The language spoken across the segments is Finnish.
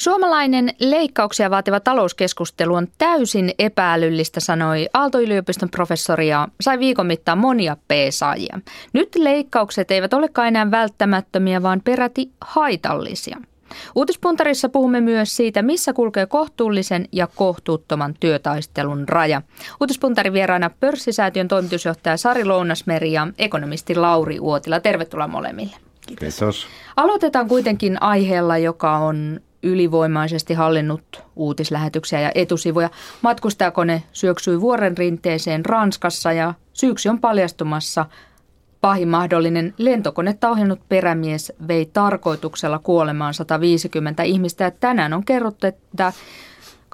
Suomalainen leikkauksia vaativa talouskeskustelu on täysin epäälyllistä, sanoi Aalto-yliopiston professori ja sai viikon mittaan monia P-saajia. Nyt leikkaukset eivät olekaan enää välttämättömiä, vaan peräti haitallisia. Uutispuntarissa puhumme myös siitä, missä kulkee kohtuullisen ja kohtuuttoman työtaistelun raja. Uutispuntarin vieraana pörssisäätiön toimitusjohtaja Sari Lounasmeri ja ekonomisti Lauri Uotila. Tervetuloa molemmille. Kiitos. Aloitetaan kuitenkin aiheella, joka on ylivoimaisesti hallinnut uutislähetyksiä ja etusivuja. Matkustajakone syöksyi vuoren rinteeseen Ranskassa ja syyksi on paljastumassa pahin mahdollinen lentokonetta ohjannut perämies vei tarkoituksella kuolemaan 150 ihmistä. Ja tänään on kerrottu, että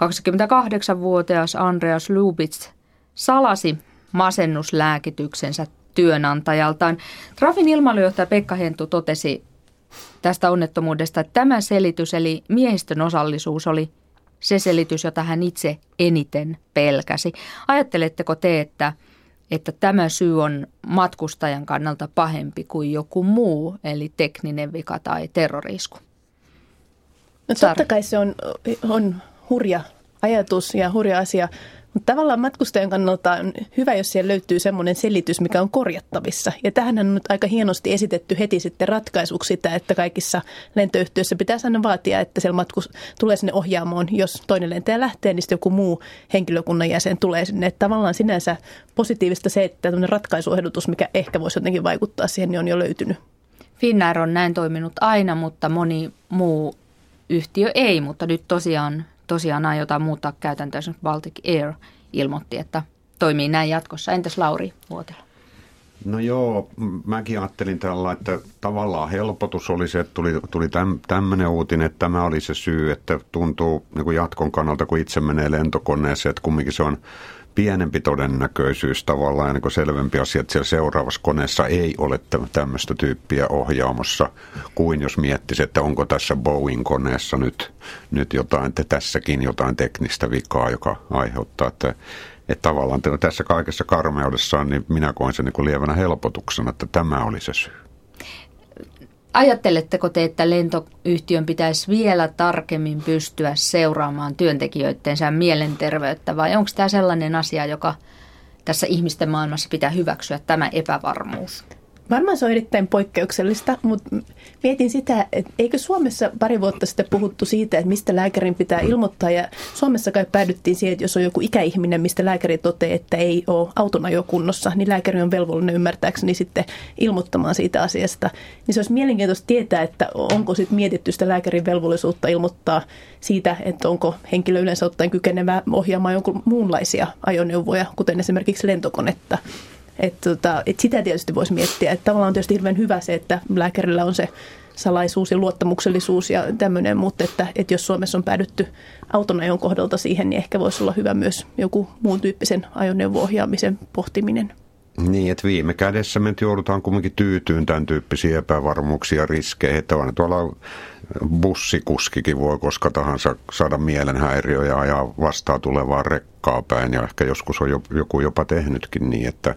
28-vuotias Andreas Lubitz salasi masennuslääkityksensä työnantajaltaan. Trafin ilmailujohtaja Pekka Hentu totesi tästä onnettomuudesta, tämä selitys eli miehistön osallisuus oli se selitys, jota hän itse eniten pelkäsi. Ajatteletteko te, että, että tämä syy on matkustajan kannalta pahempi kuin joku muu, eli tekninen vika tai terrorisku? No totta kai se on, on hurja ajatus ja hurja asia, mutta tavallaan matkustajan kannalta on hyvä, jos siellä löytyy semmoinen selitys, mikä on korjattavissa. Ja tähän on nyt aika hienosti esitetty heti sitten ratkaisuksi sitä, että kaikissa lentoyhtiöissä pitää aina vaatia, että siellä matkus tulee sinne ohjaamoon. Jos toinen lentäjä lähtee, niin sitten joku muu henkilökunnan jäsen tulee sinne. Että tavallaan sinänsä positiivista se, että tämmöinen ratkaisuehdotus, mikä ehkä voisi jotenkin vaikuttaa siihen, niin on jo löytynyt. Finnair on näin toiminut aina, mutta moni muu yhtiö ei, mutta nyt tosiaan tosiaan aiotaan muuttaa käytäntöä. Baltic Air ilmoitti, että toimii näin jatkossa. Entäs Lauri Vuotila? No joo, mäkin ajattelin tällä, että tavallaan helpotus oli se, että tuli, tuli täm, tämmöinen uutinen, että tämä oli se syy, että tuntuu niin kuin jatkon kannalta, kun itse menee lentokoneeseen, että kumminkin se on pienempi todennäköisyys tavallaan niin selvempi asia, että siellä seuraavassa koneessa ei ole tämmöistä tyyppiä ohjaamossa kuin jos miettisi, että onko tässä Boeing-koneessa nyt, nyt jotain, että tässäkin jotain teknistä vikaa, joka aiheuttaa, että että tavallaan tässä kaikessa karmeudessaan niin minä koen sen niin lievänä helpotuksena, että tämä oli se syy. Ajatteletteko te, että lentoyhtiön pitäisi vielä tarkemmin pystyä seuraamaan työntekijöidensä mielenterveyttä vai onko tämä sellainen asia, joka tässä ihmisten maailmassa pitää hyväksyä, tämä epävarmuus? Varmaan se on erittäin poikkeuksellista, mutta mietin sitä, että eikö Suomessa pari vuotta sitten puhuttu siitä, että mistä lääkärin pitää ilmoittaa. Ja Suomessa kai päädyttiin siihen, että jos on joku ikäihminen, mistä lääkäri toteaa, että ei ole auton ajokunnossa, niin lääkäri on velvollinen ymmärtääkseni sitten ilmoittamaan siitä asiasta. Niin se olisi mielenkiintoista tietää, että onko sitten mietitty sitä lääkärin velvollisuutta ilmoittaa siitä, että onko henkilö yleensä ottaen kykenevä ohjaamaan jonkun muunlaisia ajoneuvoja, kuten esimerkiksi lentokonetta. Et tota, et sitä tietysti voisi miettiä. Että tavallaan on tietysti hirveän hyvä se, että lääkärillä on se salaisuus ja luottamuksellisuus ja tämmöinen, mutta että, että jos Suomessa on päädytty auton ajon kohdalta siihen, niin ehkä voisi olla hyvä myös joku muun tyyppisen ajoneuvo-ohjaamisen pohtiminen. Niin, että viime kädessä me joudutaan kuitenkin tyytyyn tämän tyyppisiä epävarmuuksia ja riskejä, että on tuolla bussikuskikin voi koska tahansa saada mielenhäiriö ja ajaa vastaan tulevaa rekkaa päin ja ehkä joskus on joku jopa tehnytkin niin, että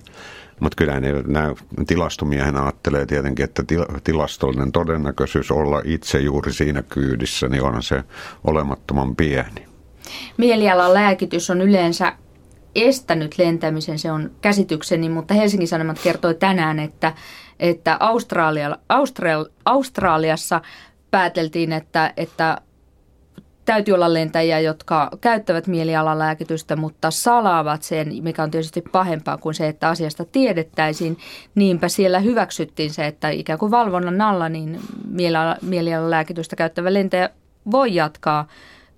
mutta kyllä ne, nämä tilastomiehen ajattelee tietenkin, että tilastollinen todennäköisyys olla itse juuri siinä kyydissä, niin on se olemattoman pieni. Mielialan lääkitys on yleensä estänyt lentämisen, se on käsitykseni, mutta Helsingin Sanomat kertoi tänään, että, että Australia, Austral, Australiassa pääteltiin, että, että täytyy olla lentäjiä, jotka käyttävät mielialalääkitystä, mutta salaavat sen, mikä on tietysti pahempaa kuin se, että asiasta tiedettäisiin. Niinpä siellä hyväksyttiin se, että ikään kuin valvonnan alla niin mielialalääkitystä käyttävä lentäjä voi jatkaa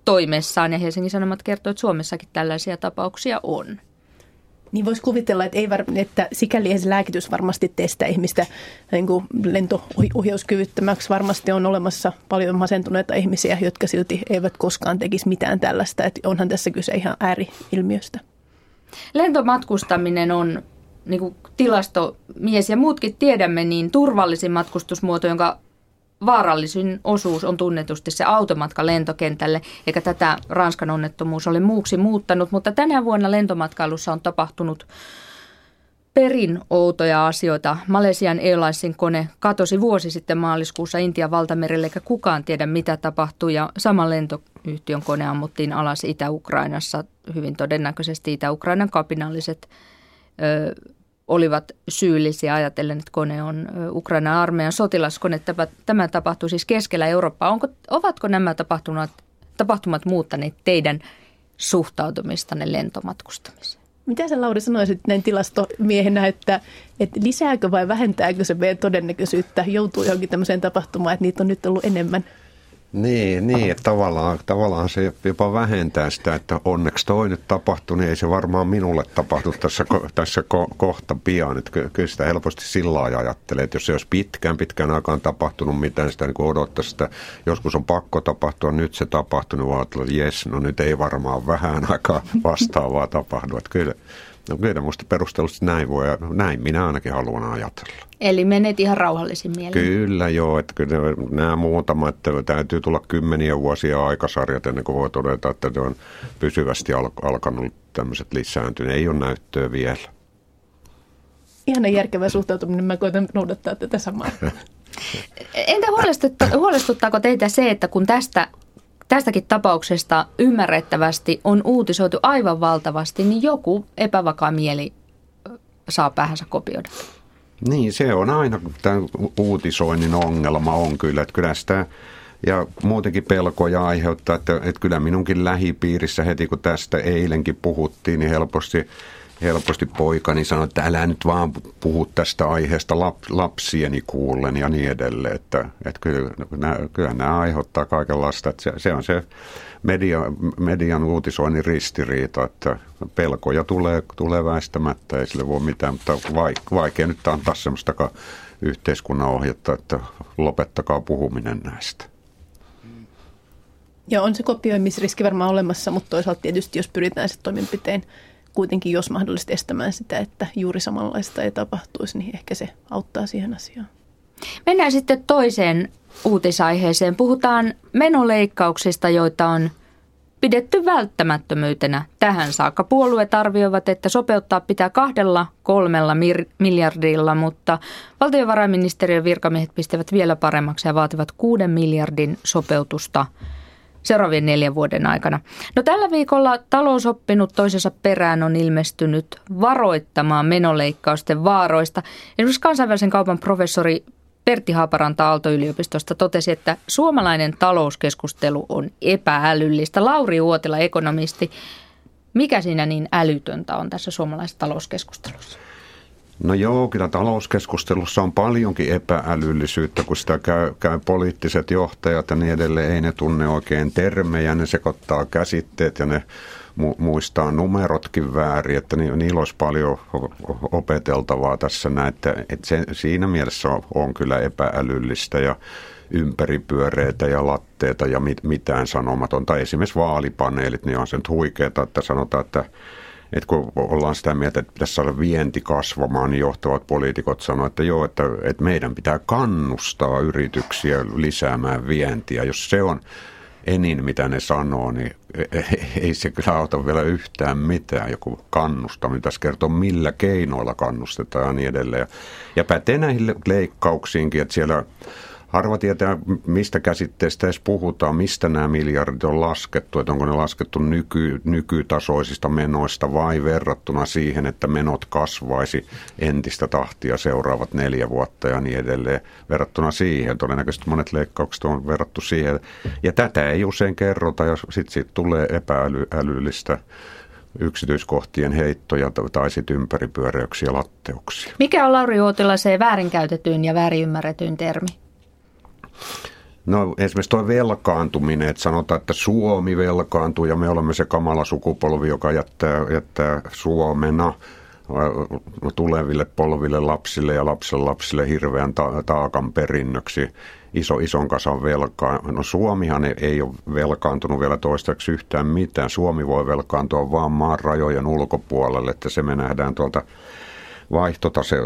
toimessaan. Ja Helsingin Sanomat kertoo, että Suomessakin tällaisia tapauksia on. Niin voisi kuvitella, että, ei var, että sikäli se lääkitys varmasti testää ihmistä niin kuin lentoohjauskyvyttömäksi. Varmasti on olemassa paljon masentuneita ihmisiä, jotka silti eivät koskaan tekisi mitään tällaista. Että onhan tässä kyse ihan ääriilmiöstä. Lentomatkustaminen on niin kuin tilastomies ja muutkin tiedämme, niin turvallisin matkustusmuoto, jonka vaarallisin osuus on tunnetusti se automatka lentokentälle, eikä tätä Ranskan onnettomuus ole muuksi muuttanut, mutta tänä vuonna lentomatkailussa on tapahtunut perin outoja asioita. Malesian Airlinesin kone katosi vuosi sitten maaliskuussa Intian valtamerelle, eikä kukaan tiedä mitä tapahtui. Ja sama lentoyhtiön kone ammuttiin alas Itä-Ukrainassa. Hyvin todennäköisesti Itä-Ukrainan kapinalliset ö, olivat syyllisiä ajatellen, että kone on Ukrainan armeijan sotilaskone. Tämä, tämä tapahtui siis keskellä Eurooppaa. Onko, ovatko nämä tapahtumat, tapahtumat muuttaneet teidän suhtautumistanne lentomatkustamiseen? Mitä sä Lauri sanoisit näin tilastomiehenä, että, että lisääkö vai vähentääkö se meidän todennäköisyyttä joutuu johonkin tämmöiseen tapahtumaan, että niitä on nyt ollut enemmän? Niin, niin että tavallaan, tavallaan se jopa vähentää sitä, että onneksi toi nyt tapahtui, niin ei se varmaan minulle tapahtu tässä, tässä ko, kohta pian. Että kyllä sitä helposti sillä lailla ajattelee, että jos se olisi pitkään, pitkään aikaan tapahtunut mitään, sitä niin odottaisi, että joskus on pakko tapahtua, nyt se tapahtui, niin vaan että jes, no nyt ei varmaan vähän aikaa vastaavaa tapahdu. Että kyllä, No kyllä minusta perustellusti näin voi, ja näin minä ainakin haluan ajatella. Eli menet ihan rauhallisin mielin. Kyllä joo, että kyllä nämä muutamat, että täytyy tulla kymmeniä vuosia aikasarjat ennen kuin voi todeta, että ne on pysyvästi alkanut tämmöiset lisääntyä. Ei ole näyttöä vielä. Ihan järkevä suhtautuminen, mä koitan noudattaa tätä samaa. Entä huolestuttaako teitä se, että kun tästä tästäkin tapauksesta ymmärrettävästi on uutisoitu aivan valtavasti, niin joku epävakaa mieli saa päähänsä kopioida. Niin, se on aina tämä uutisoinnin ongelma on kyllä, että kyllä sitä ja muutenkin pelkoja aiheuttaa, että, että kyllä minunkin lähipiirissä heti kun tästä eilenkin puhuttiin, niin helposti helposti poikani sanoi, että älä nyt vaan puhu tästä aiheesta lap, lapsieni kuullen ja niin edelleen. Että, että kyllä, nämä, kyllä nämä aiheuttaa kaikenlaista. Että se, se on se media, median uutisoinnin ristiriita, että pelkoja tulee, tulee väistämättä, ei sille voi mitään, mutta vaikea nyt antaa semmoista yhteiskunnan ohjetta, että lopettakaa puhuminen näistä. Ja on se kopioimisriski varmaan olemassa, mutta toisaalta tietysti jos pyritään se toimenpiteen kuitenkin, jos mahdollisesti estämään sitä, että juuri samanlaista ei tapahtuisi, niin ehkä se auttaa siihen asiaan. Mennään sitten toiseen uutisaiheeseen. Puhutaan menoleikkauksista, joita on pidetty välttämättömyytenä tähän saakka. Puolueet arvioivat, että sopeuttaa pitää kahdella kolmella miljardilla, mutta valtiovarainministeriön virkamiehet pistävät vielä paremmaksi ja vaativat kuuden miljardin sopeutusta – seuraavien neljän vuoden aikana. No tällä viikolla talousoppinut toisensa perään on ilmestynyt varoittamaan menoleikkausten vaaroista. Esimerkiksi kansainvälisen kaupan professori Pertti Haaparanta Aalto-yliopistosta totesi, että suomalainen talouskeskustelu on epäälyllistä. Lauri Uotila, ekonomisti, mikä siinä niin älytöntä on tässä suomalaisessa talouskeskustelussa? No joo, kyllä talouskeskustelussa on paljonkin epäälyllisyyttä, kun sitä käy, käy poliittiset johtajat ja niin edelleen. Ei ne tunne oikein termejä, ne sekoittaa käsitteet ja ne mu- muistaa numerotkin väärin, että ni, niillä olisi paljon opeteltavaa tässä näin, että, että se, siinä mielessä on, on kyllä epäälyllistä ja ympäripyöreitä ja latteita ja mit, mitään sanomatonta. Esimerkiksi vaalipaneelit, niin on se nyt huikeeta, että sanotaan, että että kun ollaan sitä mieltä, että pitäisi saada vienti kasvamaan, niin johtavat poliitikot sanoivat, että joo, että, että meidän pitää kannustaa yrityksiä lisäämään vientiä. Jos se on enin, mitä ne sanoo, niin e, e, ei se kyllä auta vielä yhtään mitään. Joku kannustaminen tässä kertoo, millä keinoilla kannustetaan ja niin edelleen. Ja pätee näihin leikkauksiinkin, että siellä Harva tietää, mistä käsitteestä edes puhutaan, mistä nämä miljardit on laskettu, että onko ne laskettu nyky, nykytasoisista menoista vai verrattuna siihen, että menot kasvaisi entistä tahtia seuraavat neljä vuotta ja niin edelleen. Verrattuna siihen, todennäköisesti monet leikkaukset on verrattu siihen. Ja tätä ei usein kerrota ja sitten siitä tulee epäälyllistä yksityiskohtien heittoja tai sitten ympäripyöräyksiä latteuksia. Mikä on Lauri Uotilaisen väärinkäytetyn ja väärinymmärretyn termi? No esimerkiksi tuo velkaantuminen, että sanotaan, että Suomi velkaantuu ja me olemme se kamala sukupolvi, joka jättää, jättää Suomena tuleville polville lapsille ja lapsen lapsille hirveän ta- taakan perinnöksi iso, ison kasan velkaa. No Suomihan ei ole velkaantunut vielä toistaiseksi yhtään mitään. Suomi voi velkaantua vaan maan rajojen ulkopuolelle, että se me nähdään tuolta vaihtotase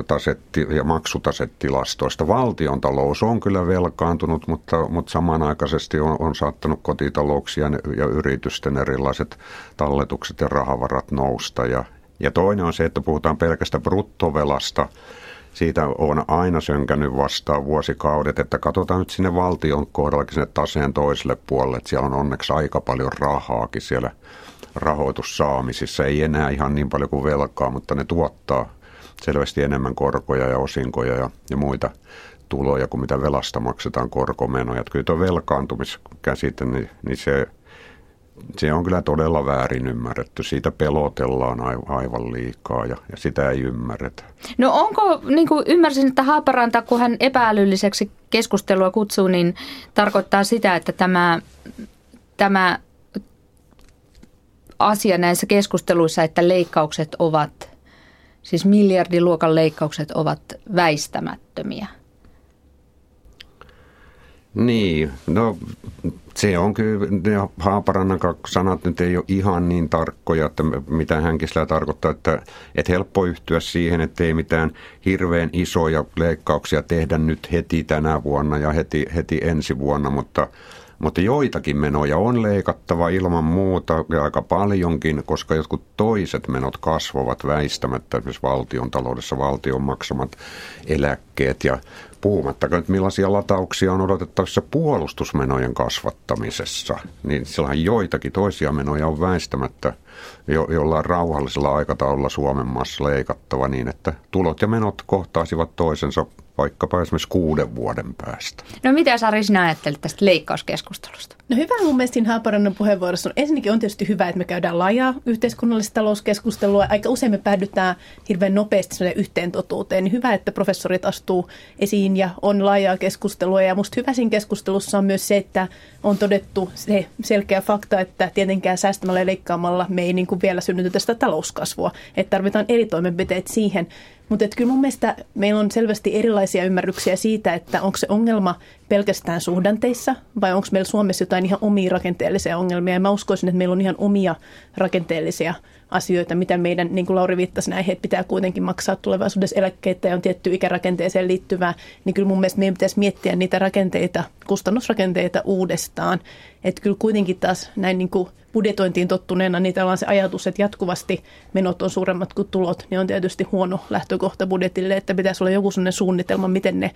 ja maksutasetilastoista. Valtion talous on kyllä velkaantunut, mutta, mutta samanaikaisesti on, on saattanut kotitalouksien ja yritysten erilaiset talletukset ja rahavarat nousta. Ja Ja toinen on se, että puhutaan pelkästä bruttovelasta. Siitä on aina sönkänyt vastaan vuosikaudet, että katsotaan nyt sinne valtion kohdallakin sinne taseen toiselle puolelle, että siellä on onneksi aika paljon rahaakin siellä rahoitussaamisissa. Ei enää ihan niin paljon kuin velkaa, mutta ne tuottaa selvästi enemmän korkoja ja osinkoja ja, ja muita tuloja kuin mitä velasta maksetaan korkomenoja. Että kyllä tuo velkaantumiskäsite, niin, niin se, se on kyllä todella väärin ymmärretty. Siitä pelotellaan aivan liikaa ja, ja sitä ei ymmärretä. No onko, niin kuin ymmärsin, että Haaparanta, kun hän epäälylliseksi keskustelua kutsuu, niin tarkoittaa sitä, että tämä, tämä asia näissä keskusteluissa, että leikkaukset ovat, siis miljardiluokan leikkaukset ovat väistämättömiä – niin, no se on kyllä, ne Haaparannan sanat nyt ei ole ihan niin tarkkoja, että mitä hänkin sillä tarkoittaa, että, että helppo yhtyä siihen, että ei mitään hirveän isoja leikkauksia tehdä nyt heti tänä vuonna ja heti, heti ensi vuonna, mutta, mutta joitakin menoja on leikattava ilman muuta ja aika paljonkin, koska jotkut toiset menot kasvavat väistämättä, esimerkiksi valtion taloudessa valtion maksamat eläkkeet ja puhumattakaan, että millaisia latauksia on odotettavissa puolustusmenojen kasvattamisessa, niin silloin joitakin toisia menoja on väistämättä jo, jollain rauhallisella aikataululla Suomen maassa leikattava niin, että tulot ja menot kohtaisivat toisensa vaikkapa esimerkiksi kuuden vuoden päästä. No mitä Sari sinä ajattelit tästä leikkauskeskustelusta? No hyvä mun mielestä siinä Haaparannan puheenvuorossa on ensinnäkin on tietysti hyvä, että me käydään laajaa yhteiskunnallista talouskeskustelua. Aika usein me päädytään hirveän nopeasti yhteen totuuteen. Niin hyvä, että professorit astuu esiin ja on laajaa keskustelua. Ja musta hyvä siinä keskustelussa on myös se, että on todettu se selkeä fakta, että tietenkään säästämällä ja leikkaamalla me ei niin kuin vielä synnytetä sitä talouskasvua. Että tarvitaan eri toimenpiteet siihen. Mutta kyllä mun mielestä meillä on selvästi erilaisia ymmärryksiä siitä, että onko se ongelma pelkästään suhdanteissa vai onko meillä Suomessa jotain ihan omia rakenteellisia ongelmia. Ja mä uskoisin, että meillä on ihan omia rakenteellisia asioita, mitä meidän, niin kuin Lauri viittasi näihin, että pitää kuitenkin maksaa tulevaisuudessa eläkkeitä ja on tietty ikärakenteeseen liittyvää, niin kyllä mun mielestä meidän pitäisi miettiä niitä rakenteita, kustannusrakenteita uudestaan. Että kyllä kuitenkin taas näin niin kuin budjetointiin tottuneena, niin on se ajatus, että jatkuvasti menot on suuremmat kuin tulot, niin on tietysti huono lähtökohta budjetille, että pitäisi olla joku sellainen suunnitelma, miten ne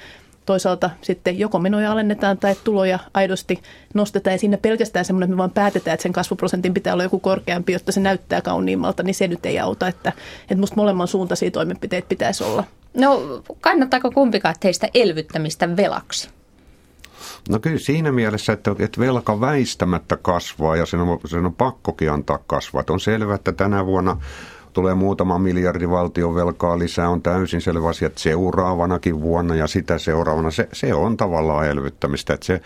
toisaalta sitten joko menoja alennetaan tai tuloja aidosti nostetaan ja siinä pelkästään semmoinen, että me vaan päätetään, että sen kasvuprosentin pitää olla joku korkeampi, jotta se näyttää kauniimmalta, niin se nyt ei auta, että, että musta molemman suuntaisia toimenpiteitä pitäisi olla. No kannattaako kumpikaan teistä elvyttämistä velaksi? No kyllä siinä mielessä, että, että velka väistämättä kasvaa ja sen on, sen on pakkokin antaa kasvaa. Että on selvää, että tänä vuonna tulee muutama miljardi valtion velkaa lisää, on täysin selvä asia, että seuraavanakin vuonna ja sitä seuraavana, se, se on tavallaan elvyttämistä. Että se,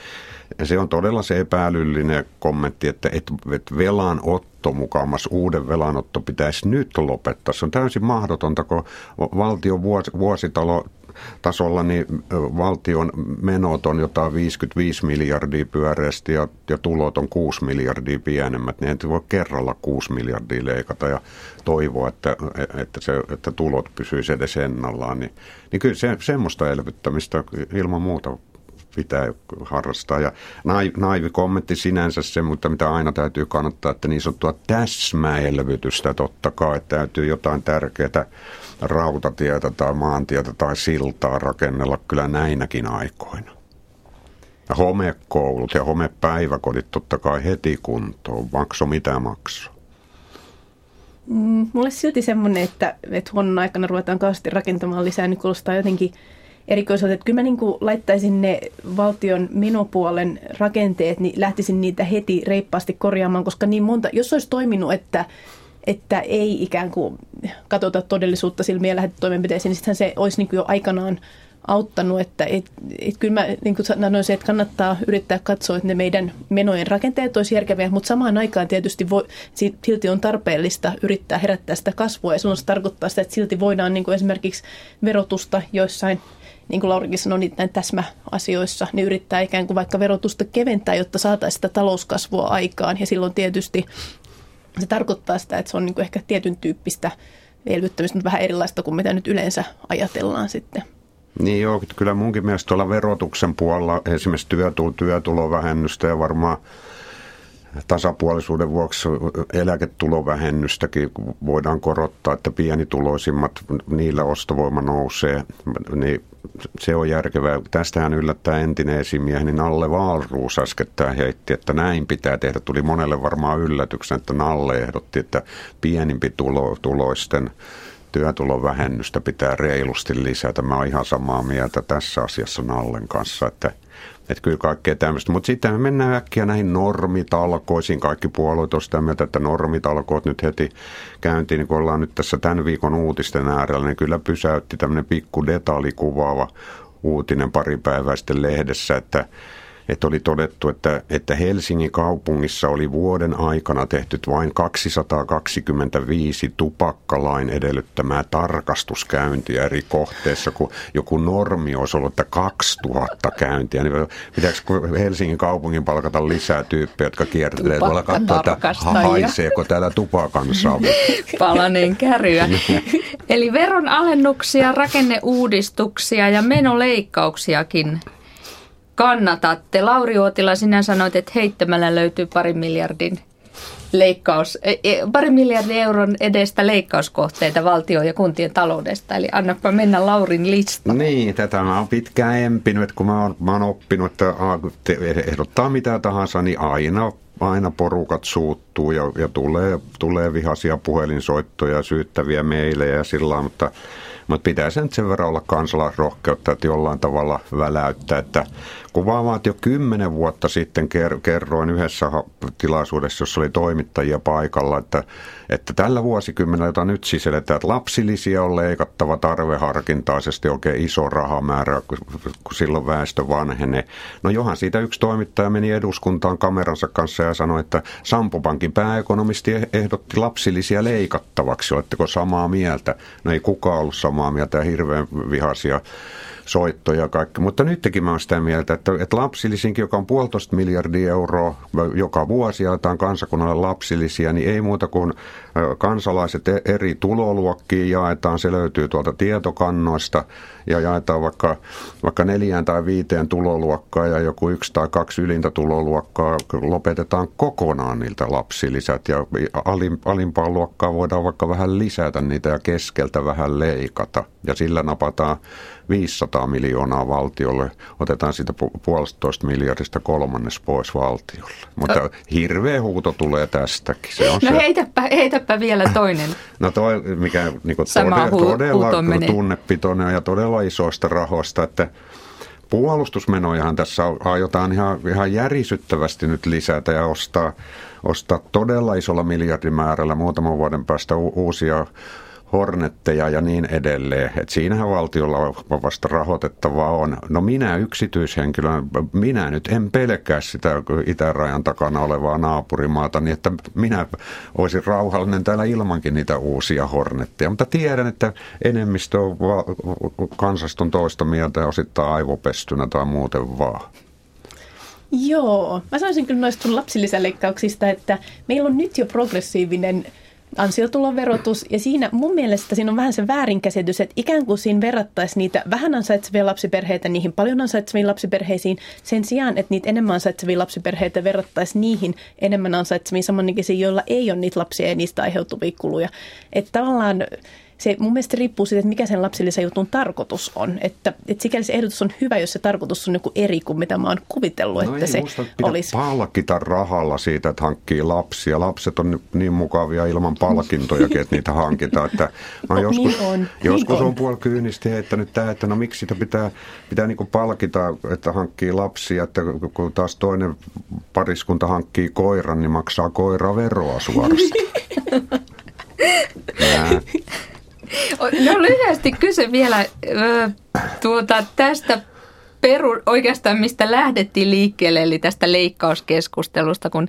se on todella se epäilyllinen kommentti, että, että, että velanotto mukamas, uuden velanotto pitäisi nyt lopettaa. Se on täysin mahdotonta, kun valtion vuos, vuositalo tasolla niin valtion menot on jotain 55 miljardia pyöreästi ja, ja tulot on 6 miljardia pienemmät, niin ei voi kerralla 6 miljardia leikata ja toivoa, että, että, se, että tulot pysyisi edes ennallaan. Niin, niin kyllä se, semmoista elvyttämistä ilman muuta pitää harrastaa. Ja naivi kommentti sinänsä se, mutta mitä aina täytyy kannattaa, että niin sanottua täsmäelvytystä totta kai, että täytyy jotain tärkeää rautatietä tai maantietä tai siltaa rakennella kyllä näinäkin aikoina. Ja homekoulut ja homepäiväkodit totta kai heti kuntoon, makso mitä makso. Mm, mulle silti semmoinen, että, että huonon aikana ruvetaan kauheasti rakentamaan lisää, niin kuulostaa jotenkin erikoiselta. Että kyllä mä niin laittaisin ne valtion menopuolen rakenteet, niin lähtisin niitä heti reippaasti korjaamaan, koska niin monta, jos olisi toiminut, että että ei ikään kuin katsota todellisuutta silmiä ja lähde toimenpiteisiin, niin sittenhän se olisi niin kuin jo aikanaan auttanut, että et, et kyllä mä niin kuin sanoin se, että kannattaa yrittää katsoa, että ne meidän menojen rakenteet olisi järkeviä, mutta samaan aikaan tietysti voi, silti on tarpeellista yrittää herättää sitä kasvua ja se tarkoittaa sitä, että silti voidaan niin kuin esimerkiksi verotusta joissain niin kuin Laurikin sanoi, niin näin täsmäasioissa, niin yrittää ikään kuin vaikka verotusta keventää, jotta saataisiin sitä talouskasvua aikaan. Ja silloin tietysti se tarkoittaa sitä, että se on niin kuin ehkä tietyn tyyppistä elvyttämistä, mutta vähän erilaista kuin mitä nyt yleensä ajatellaan sitten. Niin joo, kyllä munkin mielestä tuolla verotuksen puolella esimerkiksi työtulo, työtulovähennystä ja varmaan tasapuolisuuden vuoksi eläketulovähennystäkin voidaan korottaa, että pienituloisimmat, niillä ostovoima nousee, niin se on järkevää. Tästähän yllättää entinen esimiehen, niin Nalle Vaalruus äskettäin heitti, että näin pitää tehdä. Tuli monelle varmaan yllätyksen, että Nalle ehdotti, että pienimpi tulo, tuloisten työtulovähennystä pitää reilusti lisätä. Mä oon ihan samaa mieltä tässä asiassa Nallen kanssa, että että kyllä kaikkea tämmöistä. Mutta sitten me mennään äkkiä näihin normitalkoisiin. Kaikki puolueet ovat sitä mieltä, että normitalkoot nyt heti käyntiin, niin kun ollaan nyt tässä tämän viikon uutisten äärellä, niin kyllä pysäytti tämmöinen pikku detaljikuvaava uutinen pari päivää sitten lehdessä, että että oli todettu, että, että Helsingin kaupungissa oli vuoden aikana tehty vain 225 tupakkalain edellyttämää tarkastuskäyntiä eri kohteissa, kun joku normi olisi ollut, että 2000 käyntiä. Niin pitääkö Helsingin kaupungin palkata lisää tyyppejä, jotka kiertelee tuolla katsoa, että haiseeko täällä tupakan savu? Palanen käryä. Eli veron alennuksia, rakenneuudistuksia ja menoleikkauksiakin kannatatte. Lauri Uotila, sinä sanoit, että heittämällä löytyy pari miljardin leikkaus, e, e, pari miljardin euron edestä leikkauskohteita valtio- ja kuntien taloudesta. Eli annapa mennä Laurin lista. Niin, tätä mä oon pitkään empinyt, kun mä oon, mä oon oppinut, että ehdottaa mitä tahansa, niin aina aina porukat suuttuu ja, ja tulee, tulee vihaisia puhelinsoittoja, syyttäviä meilejä ja sillä mutta mutta pitää sen sen verran olla kansalaisrohkeutta, että jollain tavalla väläyttää, että kuvaamaan, että jo kymmenen vuotta sitten kerroin yhdessä tilaisuudessa, jossa oli toimittajia paikalla, että, että tällä vuosikymmenellä, jota nyt siseletään, että lapsilisiä on leikattava tarveharkintaisesti oikein iso rahamäärä, kun silloin väestö vanhenee. No johan siitä yksi toimittaja meni eduskuntaan kameransa kanssa ja sanoi, että Sampopankin pääekonomisti ehdotti lapsilisiä leikattavaksi. Oletteko samaa mieltä? No ei kukaan ollut samaa mieltä ja hirveän vihaisia soittoja ja kaikki. Mutta nytkin mä oon sitä mieltä, että, että lapsilisinkin, joka on puolitoista miljardia euroa joka vuosi jaetaan kansakunnalle lapsilisiä, niin ei muuta kuin kansalaiset e-, eri tuloluokkiin jaetaan. Se löytyy tuolta tietokannoista ja jaetaan vaikka, vaikka neljään tai viiteen tuloluokkaa ja joku yksi tai kaksi ylintä tuloluokkaa lopetetaan kokonaan niiltä lapsilisät ja alim, alimpaa luokkaa voidaan vaikka vähän lisätä niitä ja keskeltä vähän leikata ja sillä napataan 500 miljoonaa valtiolle, otetaan siitä puolestatoista miljardista kolmannes pois valtiolle. Mutta hirveä huuto tulee tästäkin. Se on no se. Heitäpä, heitäpä vielä toinen. No toi, mikä niin todella, hu- todella tunnepitoinen ja todella isoista rahoista, että puolustusmenojahan tässä aiotaan ihan, ihan järisyttävästi nyt lisätä ja ostaa, ostaa todella isolla miljardimäärällä muutaman vuoden päästä u- uusia hornetteja ja niin edelleen. Et siinähän valtiolla vasta rahoitettavaa on. No minä yksityishenkilön, minä nyt en pelkää sitä itärajan takana olevaa naapurimaata, niin että minä olisin rauhallinen täällä ilmankin niitä uusia hornetteja. Mutta tiedän, että enemmistö on kansasta on toista mieltä ja osittain aivopestynä tai muuten vaan. Joo, mä sanoisin kyllä noista lapsilisäleikkauksista, että meillä on nyt jo progressiivinen ansiotuloverotus. Ja siinä mun mielestä siinä on vähän se väärinkäsitys, että ikään kuin siinä verrattaisiin niitä vähän ansaitsevia lapsiperheitä niihin paljon ansaitseviin lapsiperheisiin sen sijaan, että niitä enemmän ansaitsevia lapsiperheitä verrattaisiin niihin enemmän ansaitseviin samanikäisiin, joilla ei ole niitä lapsia ja niistä aiheutuvia kuluja. Että tavallaan se mun mielestä riippuu siitä, että mikä sen lapsellisen jutun tarkoitus on. Että, että sikäli se ehdotus on hyvä, jos se tarkoitus on joku eri kuin mitä mä oon kuvitellut, no että ei, se musta, olisi. palkita rahalla siitä, että hankkii lapsia. Lapset on niin mukavia ilman palkintojakin, että niitä hankitaan. Että mä no, joskus, niin on, joskus niin on puoli kyynisesti heittänyt tämä, että no miksi sitä pitää, pitää niin palkita, että hankkii lapsia, että kun taas toinen pariskunta hankkii koiran, niin maksaa koira veroa suorasti. No lyhyesti kysy vielä tuota, tästä peru, oikeastaan mistä lähdettiin liikkeelle, eli tästä leikkauskeskustelusta, kun,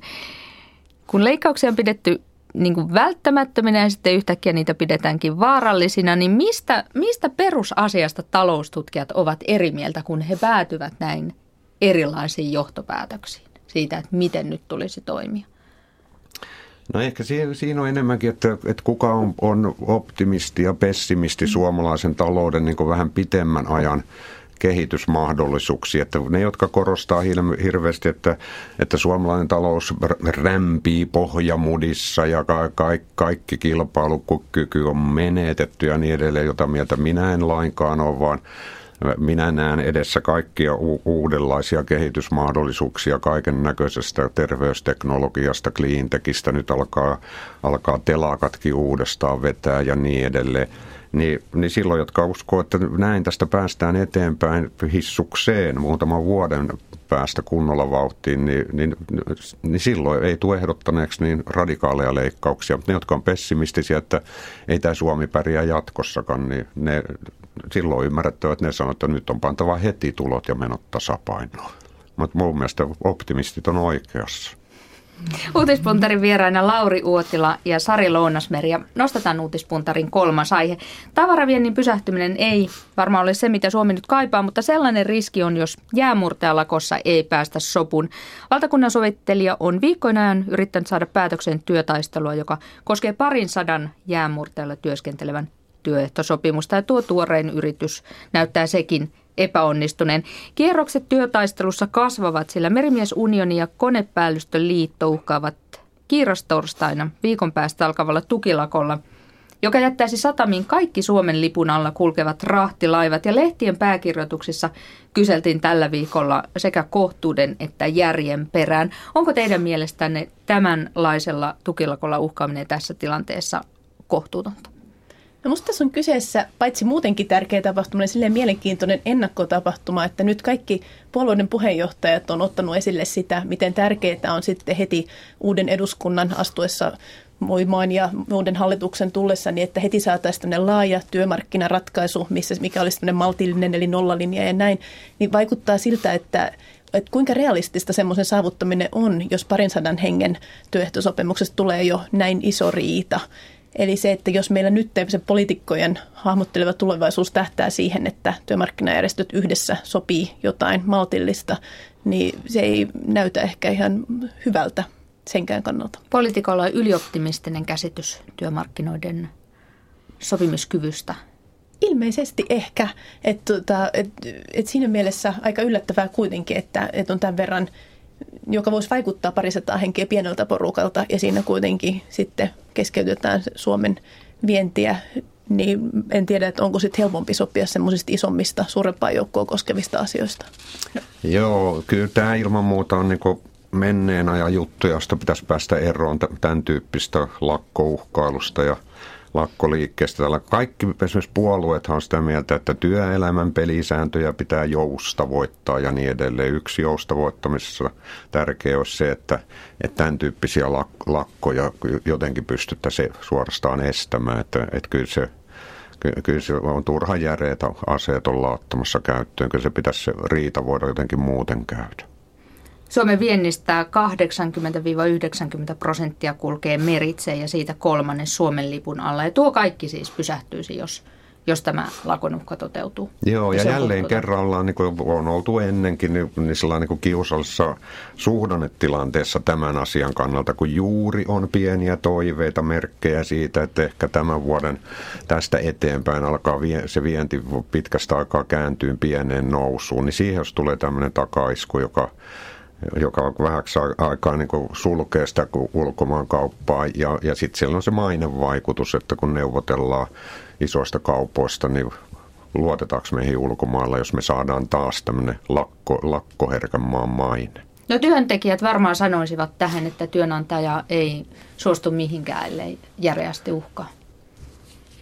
kun leikkauksia on pidetty niin kuin välttämättöminä ja sitten yhtäkkiä niitä pidetäänkin vaarallisina, niin mistä, mistä perusasiasta taloustutkijat ovat eri mieltä, kun he päätyvät näin erilaisiin johtopäätöksiin siitä, että miten nyt tulisi toimia? No ehkä siinä on enemmänkin, että, että kuka on, on optimisti ja pessimisti suomalaisen talouden niin vähän pitemmän ajan kehitysmahdollisuuksia. Että ne, jotka korostaa hirveästi, että, että suomalainen talous rämpii pohjamudissa ja ka- ka- kaikki kilpailukyky on menetetty ja niin edelleen, jota mieltä minä en lainkaan ole, vaan minä näen edessä kaikkia u- uudenlaisia kehitysmahdollisuuksia kaiken näköisestä terveysteknologiasta, cleantechistä, nyt alkaa, alkaa telakatkin uudestaan vetää ja niin edelleen. Niin, niin silloin, jotka uskoo, että näin tästä päästään eteenpäin hissukseen muutaman vuoden päästä kunnolla vauhtiin, niin, niin, niin silloin ei tule ehdottaneeksi niin radikaaleja leikkauksia. Mutta ne, jotka on pessimistisiä, että ei tämä Suomi pärjää jatkossakaan, niin ne, silloin ymmärrettävät, että ne sanoo, että nyt on pantava heti tulot ja menot tasapainoon. Mutta mun mielestä optimistit on oikeassa. Uutispuntarin vieraina Lauri Uotila ja Sari Lounasmeri ja nostetaan uutispuntarin kolmas aihe. Tavaraviennin pysähtyminen ei varmaan ole se, mitä Suomi nyt kaipaa, mutta sellainen riski on, jos jäämurtajalakossa ei päästä sopun. Valtakunnan sovittelija on viikkoina ajan yrittänyt saada päätökseen työtaistelua, joka koskee parin sadan jäämurtajalla työskentelevän työehtosopimusta ja tuo tuorein yritys näyttää sekin epäonnistuneen. Kierrokset työtaistelussa kasvavat, sillä Merimiesunioni ja Konepäällystön liitto uhkaavat kiirastorstaina viikon päästä alkavalla tukilakolla, joka jättäisi satamiin kaikki Suomen lipun alla kulkevat rahtilaivat. Ja lehtien pääkirjoituksissa kyseltiin tällä viikolla sekä kohtuuden että järjen perään. Onko teidän mielestänne tämänlaisella tukilakolla uhkaaminen tässä tilanteessa kohtuutonta? No musta tässä on kyseessä paitsi muutenkin tärkeä tapahtuma, niin silleen mielenkiintoinen ennakkotapahtuma, että nyt kaikki puolueiden puheenjohtajat on ottanut esille sitä, miten tärkeää on sitten heti uuden eduskunnan astuessa voimaan ja uuden hallituksen tullessa, niin että heti saataisiin tämmöinen laaja työmarkkinaratkaisu, missä, mikä olisi tämmöinen maltillinen eli nollalinja ja näin, niin vaikuttaa siltä, että että kuinka realistista semmoisen saavuttaminen on, jos parin sadan hengen työehtosopimuksesta tulee jo näin iso riita. Eli se, että jos meillä nyt se poliitikkojen hahmotteleva tulevaisuus tähtää siihen, että työmarkkinajärjestöt yhdessä sopii jotain maltillista, niin se ei näytä ehkä ihan hyvältä senkään kannalta. Poliitikolla on ylioptimistinen käsitys työmarkkinoiden sopimiskyvystä. Ilmeisesti ehkä. Että tota, et, et siinä mielessä aika yllättävää kuitenkin, että et on tämän verran – joka voisi vaikuttaa parisataa henkeä pieneltä porukalta ja siinä kuitenkin sitten keskeytetään Suomen vientiä, niin en tiedä, että onko sitten helpompi sopia semmoisista isommista, suurempaa joukkoa koskevista asioista. Joo, kyllä tämä ilman muuta on niin menneen ajan juttu, josta pitäisi päästä eroon tämän tyyppistä lakkouhkailusta ja – lakkoliikkeestä. Kaikki esimerkiksi puolueethan on sitä mieltä, että työelämän pelisääntöjä pitää joustavoittaa ja niin edelleen. Yksi joustavoittamisessa tärkeä olisi se, että, että tämän tyyppisiä lakkoja jotenkin pystyttäisiin suorastaan estämään. Että, että kyllä se kyllä se on turha järeitä aseet olla ottamassa käyttöön. Kyllä se pitäisi se riita voida jotenkin muuten käydä. Suomen viennistä 80-90 prosenttia kulkee meritse ja siitä kolmannen Suomen lipun alla. Ja tuo kaikki siis pysähtyisi, jos, jos tämä lakonuhka toteutuu. Joo, ja, ja jälleen kerran ollaan, niin kuin on oltu ennenkin, niin, niin, niin kuin kiusallisessa suhdannetilanteessa tämän asian kannalta, kun juuri on pieniä toiveita, merkkejä siitä, että ehkä tämän vuoden tästä eteenpäin alkaa vie, se vienti pitkästä aikaa kääntyy pieneen nousuun, niin siihen jos tulee tämmöinen takaisku, joka joka vähäksi aikaa niin sulkee sitä ulkomaan kauppaa. Ja, ja sitten siellä on se mainevaikutus, että kun neuvotellaan isoista kaupoista, niin luotetaanko meihin ulkomailla, jos me saadaan taas tämmöinen lakko, lakkoherkän maan maine. No työntekijät varmaan sanoisivat tähän, että työnantaja ei suostu mihinkään, ellei järeästi uhkaa.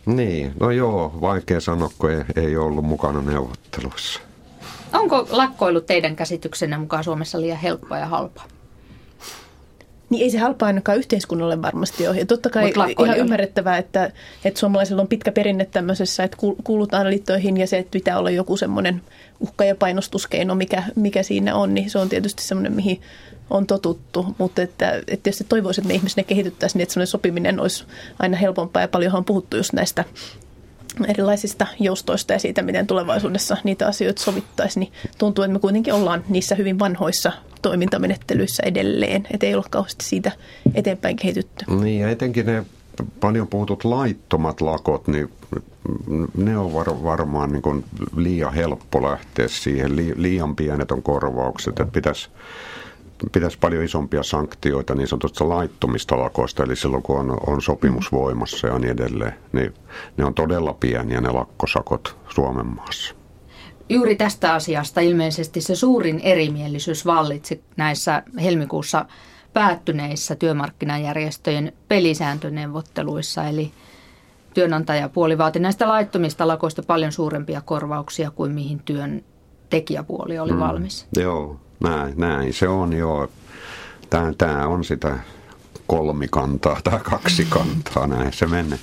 Niin, no joo, vaikea sanoa, kun ei, ei ollut mukana neuvotteluissa. Onko lakkoilu teidän käsityksenne mukaan Suomessa liian helppoa ja halpaa? Niin ei se halpaa ainakaan yhteiskunnalle varmasti ole. Ja totta kai ihan ymmärrettävää, että, että suomalaisilla on pitkä perinne tämmöisessä, että kuulutaan liittoihin ja se, että pitää olla joku semmoinen uhka- ja painostuskeino, mikä, mikä siinä on, niin se on tietysti semmoinen, mihin on totuttu. Mutta että, että tietysti toivoisin, että me ihmisinä kehityttäisiin niin, että semmoinen sopiminen olisi aina helpompaa ja paljonhan on puhuttu just näistä erilaisista joustoista ja siitä, miten tulevaisuudessa niitä asioita sovittaisi, niin tuntuu, että me kuitenkin ollaan niissä hyvin vanhoissa toimintamenettelyissä edelleen, että ei ole kauheasti siitä eteenpäin kehitytty. Niin ja etenkin ne paljon puhutut laittomat lakot, niin ne on var, varmaan niin liian helppo lähteä siihen. liian pienet on korvaukset, että pitäisi pitäisi paljon isompia sanktioita niin sanotusta laittomista lakoista, eli silloin kun on, on sopimus voimassa ja niin edelleen, niin ne on todella pieniä ne lakkosakot Suomen maassa. Juuri tästä asiasta ilmeisesti se suurin erimielisyys vallitsi näissä helmikuussa päättyneissä työmarkkinajärjestöjen pelisääntöneuvotteluissa, eli työnantajapuoli vaati näistä laittomista lakoista paljon suurempia korvauksia kuin mihin työn tekijäpuoli oli mm, valmis. Joo, näin, näin se on joo. Tämä, tämä on sitä kolmikantaa tai kaksikantaa, näin se menee.